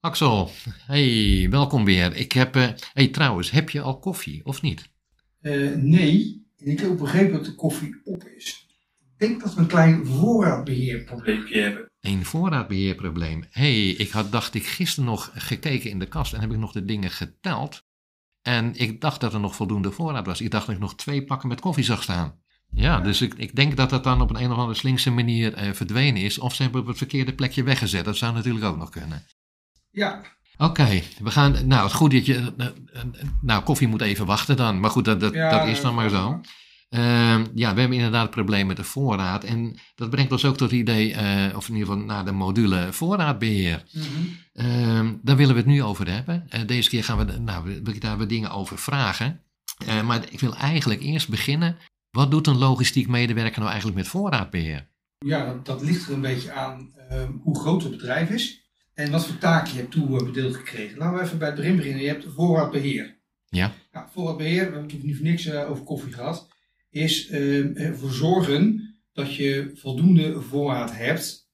Axel, hey, welkom weer. Ik heb, eh hey, trouwens, heb je al koffie of niet? Eh, nee, ik heb begrepen dat de koffie op is. Ik denk dat we een klein voorraadbeheerprobleempje hebben. Een voorraadbeheerprobleem. hey, ik had, dacht ik gisteren nog gekeken in de kast en heb ik nog de dingen geteld. En ik dacht dat er nog voldoende voorraad was. Ik dacht dat ik nog twee pakken met koffie zag staan. Ja, dus ik, ik denk dat dat dan op een, een of andere slinkse manier eh, verdwenen is. Of ze hebben op het verkeerde plekje weggezet. Dat zou natuurlijk ook nog kunnen. Ja, Oké, we gaan. Nou, het goed dat je. Nou, koffie moet even wachten dan. Maar goed, dat, dat, Ja, dat is dan maar zo. Ehm, ja, we hebben inderdaad het probleem met de voorraad. En dat brengt ons ook tot het idee, eh, of in ieder geval naar de module voorraadbeheer. mhm. Ehm, daar willen we het nu over hebben. Eh, deze keer gaan we, nou, daar wat dingen over vragen. Eh, maar ik wil eigenlijk eerst beginnen. Wat doet een logistiek medewerker nou eigenlijk met voorraadbeheer? ja dat, dat ligt er een beetje aan ehm, hoe groot het bedrijf is en wat voor taken je hebt toebedeeld gekregen. Laten we even bij het begin beginnen. Je hebt voorraadbeheer. Ja. Nou, voorraadbeheer, we hebben natuurlijk niet voor niks eh, over koffie gehad, is ehm, ervoor zorgen dat je voldoende voorraad hebt.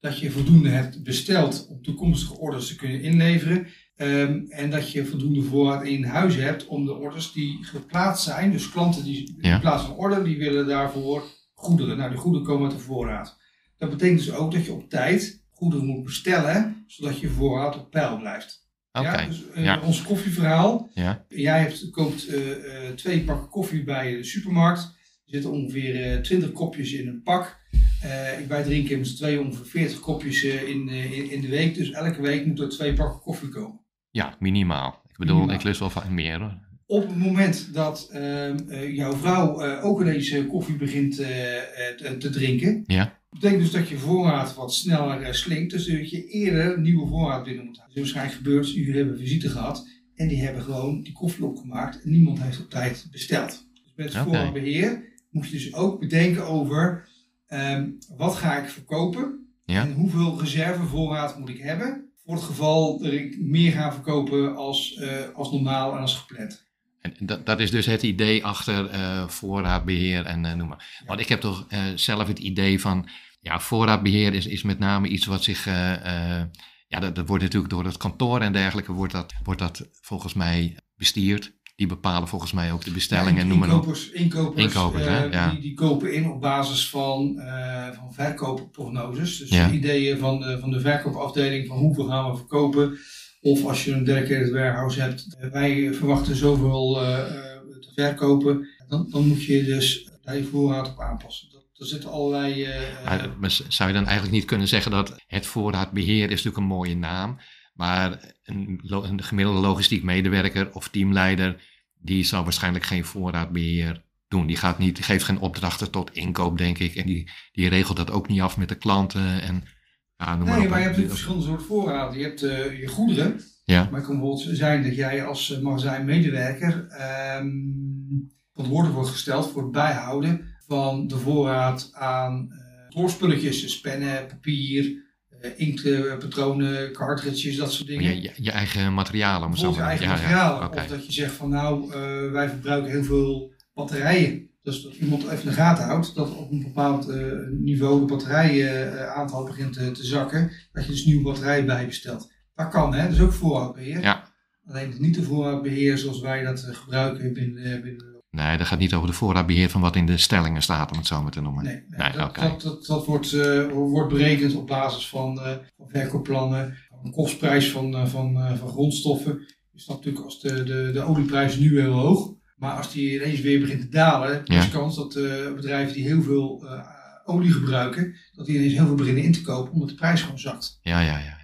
Dat je voldoende hebt besteld om toekomstige orders te kunnen inleveren. Ehm, en dat je voldoende voorraad in huis hebt om de orders die geplaatst zijn. Dus klanten die Ja. in plaats van order, die willen daarvoor goederen. Nou, die goederen komen uit de voorraad. Dat betekent dus ook dat je op tijd goederen moet bestellen, zodat je voorraad op peil blijft. Oké. Ja, dus eh, Ja. ons koffieverhaal. Ja. Jij hebt, koopt eh, eh, twee pakken koffie bij de supermarkt. Er zitten ongeveer 20 kopjes in een pak. Eh, wij drinken z'n tweeën ongeveer 40 kopjes in, in, in de week. Dus elke week moet er twee pakken koffie komen. ja, minimaal. Ik bedoel, Minimaal. ik lust wel van meer hoor. Op het moment dat jouw vrouw ook ineens koffie begint te, te drinken, Ja. Betekent dus dat je voorraad wat sneller eh, slinkt. Dus dat je eerder nieuwe voorraad binnen moet halen. Dus waarschijnlijk gebeurt, jullie hebben visite gehad en die hebben gewoon die koffie opgemaakt en niemand heeft op tijd besteld. Dus met voorraadbeheer moet je dus ook bedenken over ehm, wat ga ik verkopen Ja. en hoeveel reservevoorraad moet ik hebben voor het geval dat ik meer ga verkopen als, eh, als normaal en als gepland. En dat, dat is dus het idee achter eh, voorraadbeheer en noem maar. Want ik heb toch zelf het idee van, ja, voorraadbeheer is, is met name iets wat zich, eh, ja, dat, dat wordt natuurlijk door het kantoor en dergelijke, wordt dat, wordt dat volgens mij bestuurd. Die bepalen volgens mij ook de bestellingen, Ja, noem maar inkopers, inkopers, Inkopers, eh, hè, ja. die, die kopen in op basis van, van verkoopprognoses. Dus Ja. ideeën van de, van de verkoopafdeling van hoeveel gaan we verkopen. Of als je een dedicated warehouse hebt, wij verwachten zoveel te verkopen. Dan, dan moet je dus daar je voorraad op aanpassen. Er zitten allerlei... eh, Maar, maar zou je dan eigenlijk niet kunnen zeggen dat het voorraadbeheer is natuurlijk een mooie naam, maar een, gemiddelde logistiek medewerker of teamleider, die zal waarschijnlijk geen voorraadbeheer doen. Die, gaat niet, die geeft geen opdrachten tot inkoop, denk ik. En die, die regelt dat ook niet af met de klanten. En, ja, noem maar nee, op. maar je hebt natuurlijk verschillende soorten voorraad. Je hebt eh, je goederen. Ja, Maar het kan bijvoorbeeld zijn dat jij als eh, magazijnmedewerker ehm verantwoordelijk wordt gesteld voor het bijhouden van de voorraad aan eh doorspulletjes, dus pennen, papier, eh inktpatronen, cartridges, dat soort dingen. je, je, je eigen materialen. Om zo maar- eigen ja, ja, materialen. oké. Of dat je zegt van nou, eh, wij verbruiken heel veel batterijen. Dus dat iemand even in de gaten houdt dat op een bepaald eh, niveau de batterijaantal begint te, te zakken. Dat je dus nieuwe batterijen bijbestelt. Dat kan hè, dat is ook voorraadbeheer. Ja. Alleen niet de voorraadbeheer zoals wij dat eh, gebruiken binnen, eh, binnen Nee, dat gaat niet over de voorraadbeheer van wat in de stellingen staat, om het zo maar te noemen. Nee, nee, Nee, dat, dat, dat, dat wordt, eh, wordt berekend op basis van, van verkoopplannen, van de kostprijs van, eh, van, van grondstoffen. Je snapt natuurlijk als de, de, de olieprijs is nu heel hoog, maar als die ineens weer begint te dalen, Ja. is de kans dat bedrijven die heel veel olie gebruiken, dat die ineens heel veel beginnen in te kopen omdat de prijs gewoon zakt. Ja, ja, ja.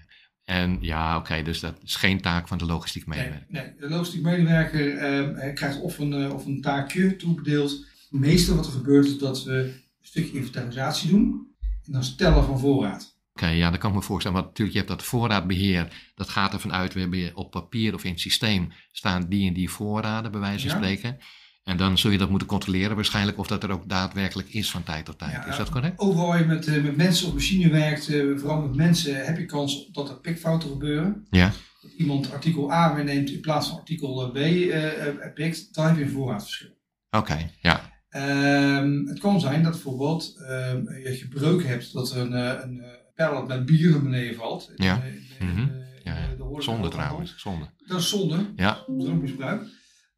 En ja, oké, dus dat is geen taak van de logistiek Nee, medewerker. nee, de logistiek medewerker eh, krijgt of een, eh, of een taakje toebedeeld. Meestal wat er gebeurt is dat we een stukje inventarisatie doen en dan stellen van voorraad. Oké, ja, dat kan ik me voorstellen. Want natuurlijk, je hebt dat voorraadbeheer. Dat gaat ervan uit, we hebben op papier of in het systeem staan die en die voorraden, bij wijze van Ja. spreken. En dan zul je dat moeten controleren waarschijnlijk of dat er ook daadwerkelijk is van tijd tot tijd. Ja, is dat correct? Overal waar je met, eh, met mensen of machine werkt, eh, vooral met mensen, heb je kans dat er pikfouten gebeuren. Ja. Dat iemand artikel A meeneemt in plaats van artikel B eh, eh, pikt, dan heb je een voorraadverschil. Oké, ja. Ehm, het kan zijn dat bijvoorbeeld ehm, je breuk hebt, dat er een, een pallet met bier naar beneden valt. Ja. In, Ja. Zonde trouwens, zonde. Dat is zonde, Ja, drankmisbruik.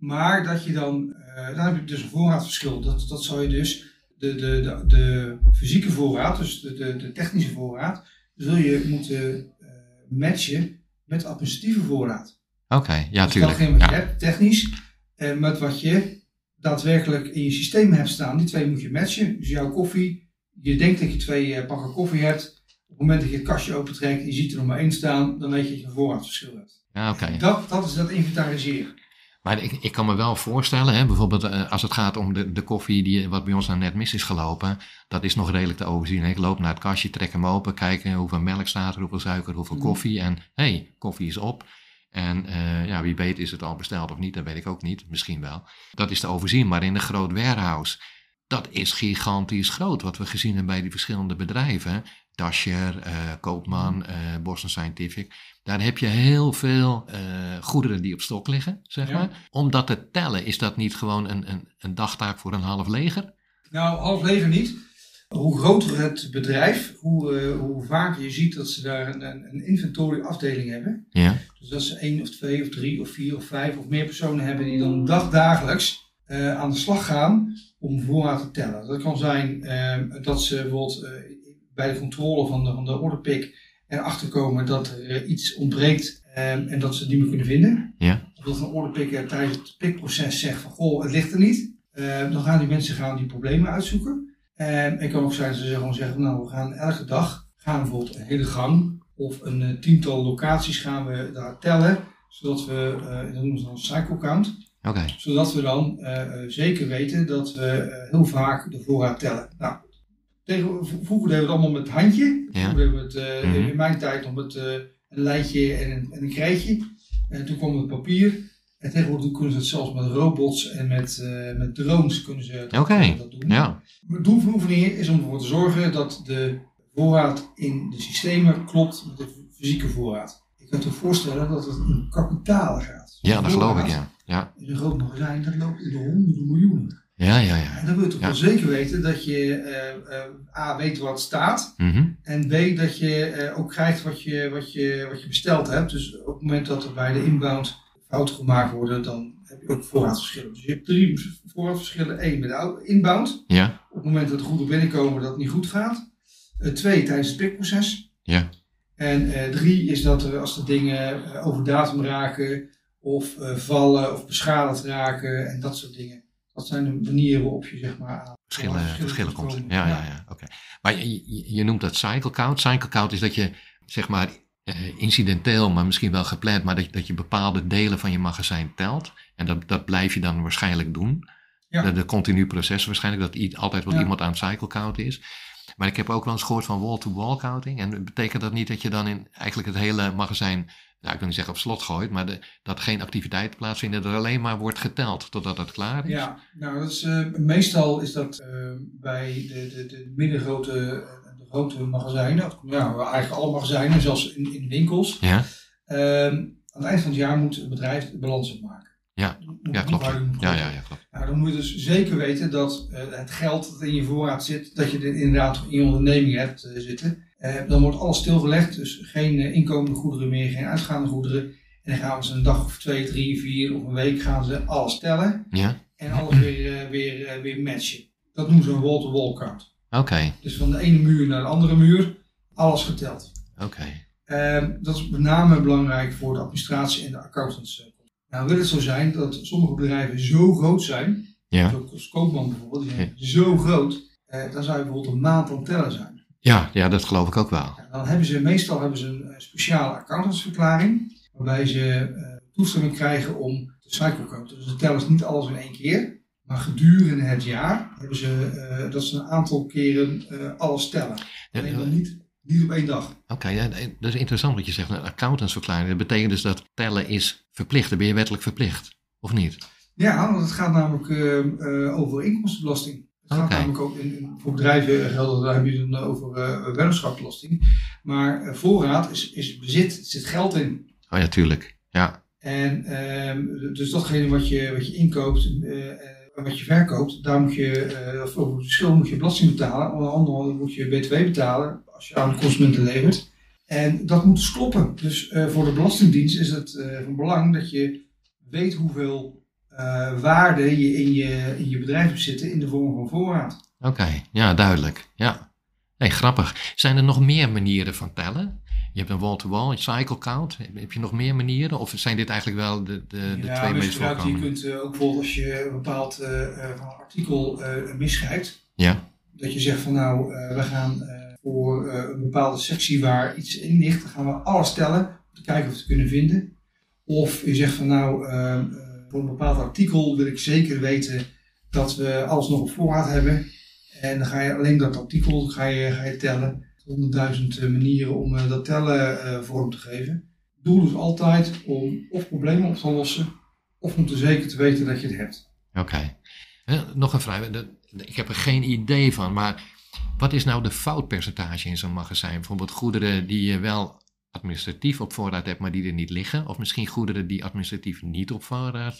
Maar dat je dan, eh, dan heb je dus een voorraadverschil. Dat, dat zou je dus, de, de, de, de fysieke voorraad, dus de, de, de technische voorraad, zul je moeten eh, matchen met administratieve voorraad. oké, ja, dus tuurlijk. datgene wat je Ja. hebt, technisch, en met wat je daadwerkelijk in je systeem hebt staan. Die twee moet je matchen. Dus jouw koffie, je denkt dat je twee eh, pakken koffie hebt. Op het moment dat je het kastje opentrekt en je ziet er nog maar één staan, dan weet je dat je een voorraadverschil hebt. Ja, oké. Dat, dat is dat inventariseren. Maar ik, ik kan me wel voorstellen, hè, bijvoorbeeld eh, als het gaat om de, de koffie die, wat bij ons nou net mis is gelopen, dat is nog redelijk te overzien. Ik loop naar het kastje, trek hem open, kijken hoeveel melk staat er, hoeveel suiker, hoeveel Mhm. koffie. En hé, hey, koffie is op. En eh, ja, wie weet is het al besteld of niet, dat weet ik ook niet. Misschien wel. Dat is te overzien, maar in een groot warehouse, dat is gigantisch groot. Wat we gezien hebben bij die verschillende bedrijven. Dasher, eh, Koopman, eh Boston Scientific. Daar heb je heel veel eh, goederen die op stok liggen, zeg Ja. maar. Om dat te tellen, is dat niet gewoon een, een, een dagtaak voor een half leger? Nou, half leger niet. Hoe groter het bedrijf, hoe, hoe vaker je ziet dat ze daar een, een, een inventory afdeling hebben. Ja, Dus dat ze één of twee of drie of vier of vijf of meer personen hebben die dan dagdagelijks eh, aan de slag gaan om voorraad te tellen. Dat kan zijn eh, dat ze bijvoorbeeld eh, bij de controle van de, van de orderpick erachter komen dat er eh, iets ontbreekt eh, en dat ze het niet meer kunnen vinden. ja, Of dat een orderpicker tijdens het pikproces zegt van goh, het ligt er niet. Eh, dan gaan die mensen gaan die problemen uitzoeken. En het kan ook zijn dat ze gewoon zeggen, nou we gaan elke dag, gaan bijvoorbeeld een hele gang of een tiental locaties gaan we daar tellen. Zodat we, dat noemen ze dan cycle count. Zodat we dan eh, eh, zeker weten dat we eh, heel vaak de voorraad tellen. Nou, tegen, vroeger deden we het allemaal met het handje. Ja. Vroeger deden we het Mhm. in mijn tijd nog met een lijntje en een, en een krijtje. En toen kwam het papier. En tegenwoordig kunnen ze het zelfs met robots en met, met drones kunnen ze dat doen. Ja, Het doel van de oefening is om ervoor te zorgen dat de voorraad in de systemen klopt met de fysieke voorraad. Ik kan je voorstellen dat het om kapitalen gaat. ja dat geloof ik, ja. Ja, In een groot magazijn, dat loopt in de honderden miljoenen. ja, ja. ja. En dan wil je toch Ja. wel zeker weten dat je eh, eh, A, weet wat staat. Mhm. En B, dat je eh, ook krijgt wat je, wat, je, wat je besteld hebt. Dus op het moment dat er bij de inbound fouten gemaakt worden, dan heb je ook voorraadverschillen. Dus je hebt drie voorraadverschillen. Eén met de ou- inbound. Ja, Op het moment dat de goederen binnenkomen dat het niet goed gaat. Twee, tijdens het pikproces. ja. En eh, drie is dat er als de dingen eh, over datum raken of eh, vallen of beschadigd raken en dat soort dingen. Dat zijn de manieren waarop je zeg maar aan Verschillen, verschillen kunt komt. komen. Ja, ja, ja. Oké. Maar je, je- je noemt dat cycle count. Cycle count is dat je, zeg maar, incidenteel, maar misschien wel gepland, maar dat, dat je bepaalde delen van je magazijn telt. En dat, dat blijf je dan waarschijnlijk doen. Ja. De, de continu proces waarschijnlijk, dat altijd wel Ja. iemand aan het cycle count is. Maar ik heb ook wel eens gehoord van wall-to-wall counting. En betekent dat niet dat je dan in eigenlijk het hele magazijn, nou ik wil niet zeggen op slot gooit, maar de, dat geen activiteiten plaatsvinden, dat er alleen maar wordt geteld totdat het klaar is? Ja, nou dat is, eh, meestal is dat eh, bij de, de, de middengrote en de grote magazijnen, ja, eigenlijk alle magazijnen, zelfs in, in winkels. Ja, Ehm, aan het eind van het jaar moet het bedrijf de balans opmaken. Ja. Ja klopt. Ja, ja, ja, klopt. Dan moet je dus zeker weten dat eh, het geld dat in je voorraad zit, dat je dit inderdaad in je onderneming hebt eh, zitten. Eh, dan wordt alles stilgelegd, dus geen inkomende goederen meer, geen uitgaande goederen. En dan gaan ze een dag of twee, drie, vier of een week gaan ze alles tellen Ja, en alles weer, weer, weer matchen. Dat noemen ze een wall-to-wall count. oké, Dus van de ene muur naar de andere muur, alles geteld. oké. Ehm, dat is met name belangrijk voor de administratie en de accountants. Nou wil het zo zijn dat sommige bedrijven zo groot zijn, Ja. zoals Koopman bijvoorbeeld, die zijn zo groot, eh, dan zou je bijvoorbeeld een maand aan tellen zijn. Ja, ja, dat geloof ik ook wel. Dan hebben ze, meestal hebben ze een eh, speciale accountantsverklaring, waarbij ze eh, toestemming krijgen om te cycle counten. Dus ze tellen niet alles in één keer, maar gedurende het jaar hebben ze eh, dat ze een aantal keren eh, alles tellen. Alleen dan niet, niet op één dag. Oké, ja, dat is interessant wat je zegt. Een accountantsverklaring. Dat betekent dus dat tellen is verplicht. Dan ben je wettelijk verplicht. Of niet? Ja, want het gaat namelijk eh, eh, over inkomstenbelasting. Het gaat namelijk ook in, in- voor bedrijven geldt, daar heb je dan over eh weddenschapsbelasting. Maar eh, voorraad is, is bezit, er zit geld in. Oh ja, tuurlijk. Ja, En ehm, dus datgene wat je, wat je inkoopt eh, wat je verkoopt, daar moet je, eh, of over het verschil moet je belasting betalen. Onder andere moet je btw betalen als je aan de consumenten levert. En dat moet dus kloppen. Dus eh, voor de Belastingdienst is het eh, van belang dat je weet hoeveel eh, waarde je in, je in je bedrijf hebt zitten in de vorm van voorraad. Oké, ja, duidelijk. Ja. Hey, grappig. Zijn er nog meer manieren van tellen? Je hebt een wall-to-wall, een cycle count. Heb je nog meer manieren? Of zijn dit eigenlijk wel de, de, de ja, twee meest misbruik, Je voorkomende? kunt eh, ook bijvoorbeeld als je een bepaald eh, eh, artikel eh misschrijft, Ja, dat je zegt van nou, we gaan voor een bepaalde sectie waar iets in ligt, dan gaan we alles tellen om te kijken of we het kunnen vinden. Of je zegt van nou, eh, eh, voor een bepaald artikel wil ik zeker weten dat we alles nog op voorraad hebben. En dan ga je alleen dat artikel ga je, ga je tellen. Honderdduizend eh, manieren om eh, dat tellen eh, vorm te geven. Het doel is altijd om of problemen op te lossen, of om te zeker te weten dat je het hebt. oké. Nog een vraag. Ik heb er geen idee van, maar wat is nou de foutpercentage in zo'n magazijn? Bijvoorbeeld goederen die je wel administratief op voorraad hebt, maar die er niet liggen. Of misschien goederen die administratief niet op voorraad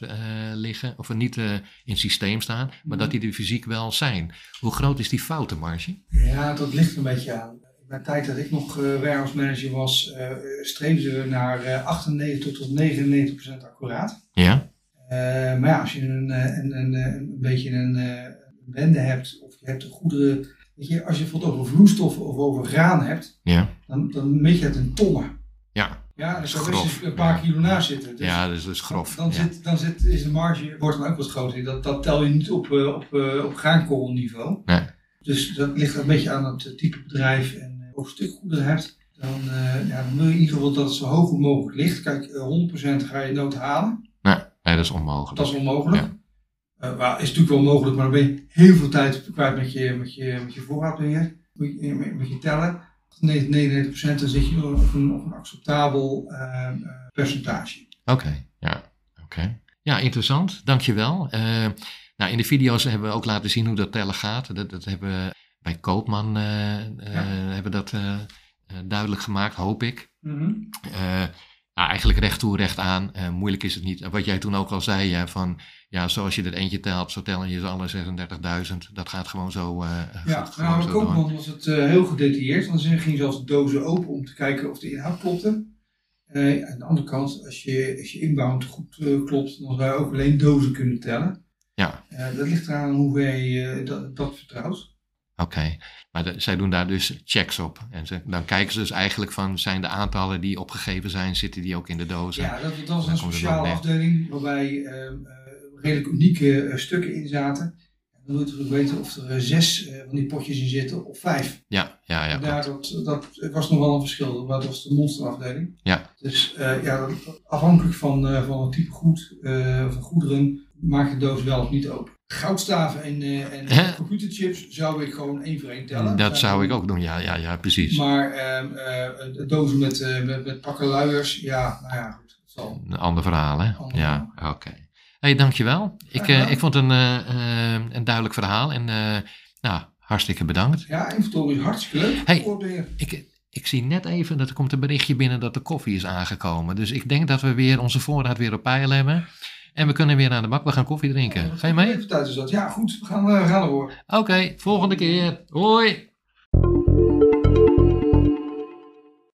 liggen, of er niet in het systeem staan, maar dat die er fysiek wel zijn. Hoe groot is die foutenmarge? Ja, dat ligt een beetje aan. In mijn tijd dat ik nog eh warehouse manager was, eh streefden we naar eh 98 tot 99 procent accuraat. Ja, Eh, maar ja, als je een, eh, een, een, eh, een beetje een, eh, bende hebt, of je hebt een goederen, weet je, als je bijvoorbeeld over vloeistoffen of over graan hebt, ja, dan, dan meet je het in tonnen. ja. Ja, en is zo best grof. een paar kilo naast zitten. Dus ja, dus dat is grof. Dan, ja. zit, dan zit, is de marge wordt dan ook wat groter. Dat, dat tel je niet op, eh, op, eh, op graankorrelniveau. Nee. Dus dat ligt een beetje aan het type bedrijf en eh, of stuk goederen hebt. Dan, eh, ja, dan wil je in ieder geval dat het zo hoog mogelijk ligt. Kijk, eh, 100% ga je nooit halen. Nee, nee, dat is onmogelijk. Dat is onmogelijk. Ja. Eh, maar is natuurlijk wel mogelijk, maar dan ben je heel veel tijd kwijt met je, met je, met je voorraadbeheer. Moet je, met, met je tellen. 99% dan zit je op een, op een acceptabel eh, eh, percentage. Oké, ja. Oké. Ja, interessant. Dankjewel. Eh nou, in de video's hebben we ook laten zien hoe dat tellen gaat. Dat, dat hebben we bij Koopman eh, eh, hebben dat, eh, duidelijk gemaakt, hoop ik. Ja, eigenlijk recht toe, recht aan. Moeilijk is het niet. Wat jij toen ook al zei, ja, van ja, zoals je er eentje telt, zo tellen je ze alle 36.000. Dat gaat gewoon zo. eh Ja, gaat gewoon nou, zo. Koopman was het heel gedetailleerd. Dan ging je zelfs dozen open om te kijken of de inhoud klopte. Aan de andere kant, als je, als je inbound goed klopt, dan zou je ook alleen dozen kunnen tellen. Ja, dat ligt eraan hoe eh, dat, dat vertrouwt. Oké. Maar de- zij doen daar dus checks op. En ze, dan kijken ze dus eigenlijk van, zijn de aantallen die opgegeven zijn, zitten die ook in de dozen? Ja, dat, dat was een speciale afdeling waarbij eh, eh, redelijk unieke eh, stukken in zaten. En dan moet je ook weten of er eh, zes van die potjes in zitten of vijf. Ja, ja, ja. Daar, dat, dat was nog wel een verschil, maar dat was de monsterafdeling. Ja. Dus ja, afhankelijk van, van het type goed, van goederen, maak je de doos wel of niet open. Goudstaven en, eh, en Hè? computerchips zou ik gewoon één voor één tellen. Dat zou ik ook doen, ja, ja, ja, precies. Maar de dozen met, eh, met, met pakken luiers, ja, nou ja, goed. Dat zal. Een ander verhaal, hè? Ander ja, oké. hey, dankjewel. Ik, gedaan. ik vond het een, een duidelijk verhaal en nou, hartstikke bedankt. Ja, inventory is hartstikke leuk. Hey. Ik, ik zie net even dat er komt een berichtje binnen dat de koffie is aangekomen. Dus ik denk dat we weer onze voorraad weer op peil hebben. En we kunnen weer aan de bak. We gaan koffie drinken. Ga je mee? Even tijd is dat. Ja, goed. We gaan, eh, we gaan ervoor. Oké, volgende keer. Hoi!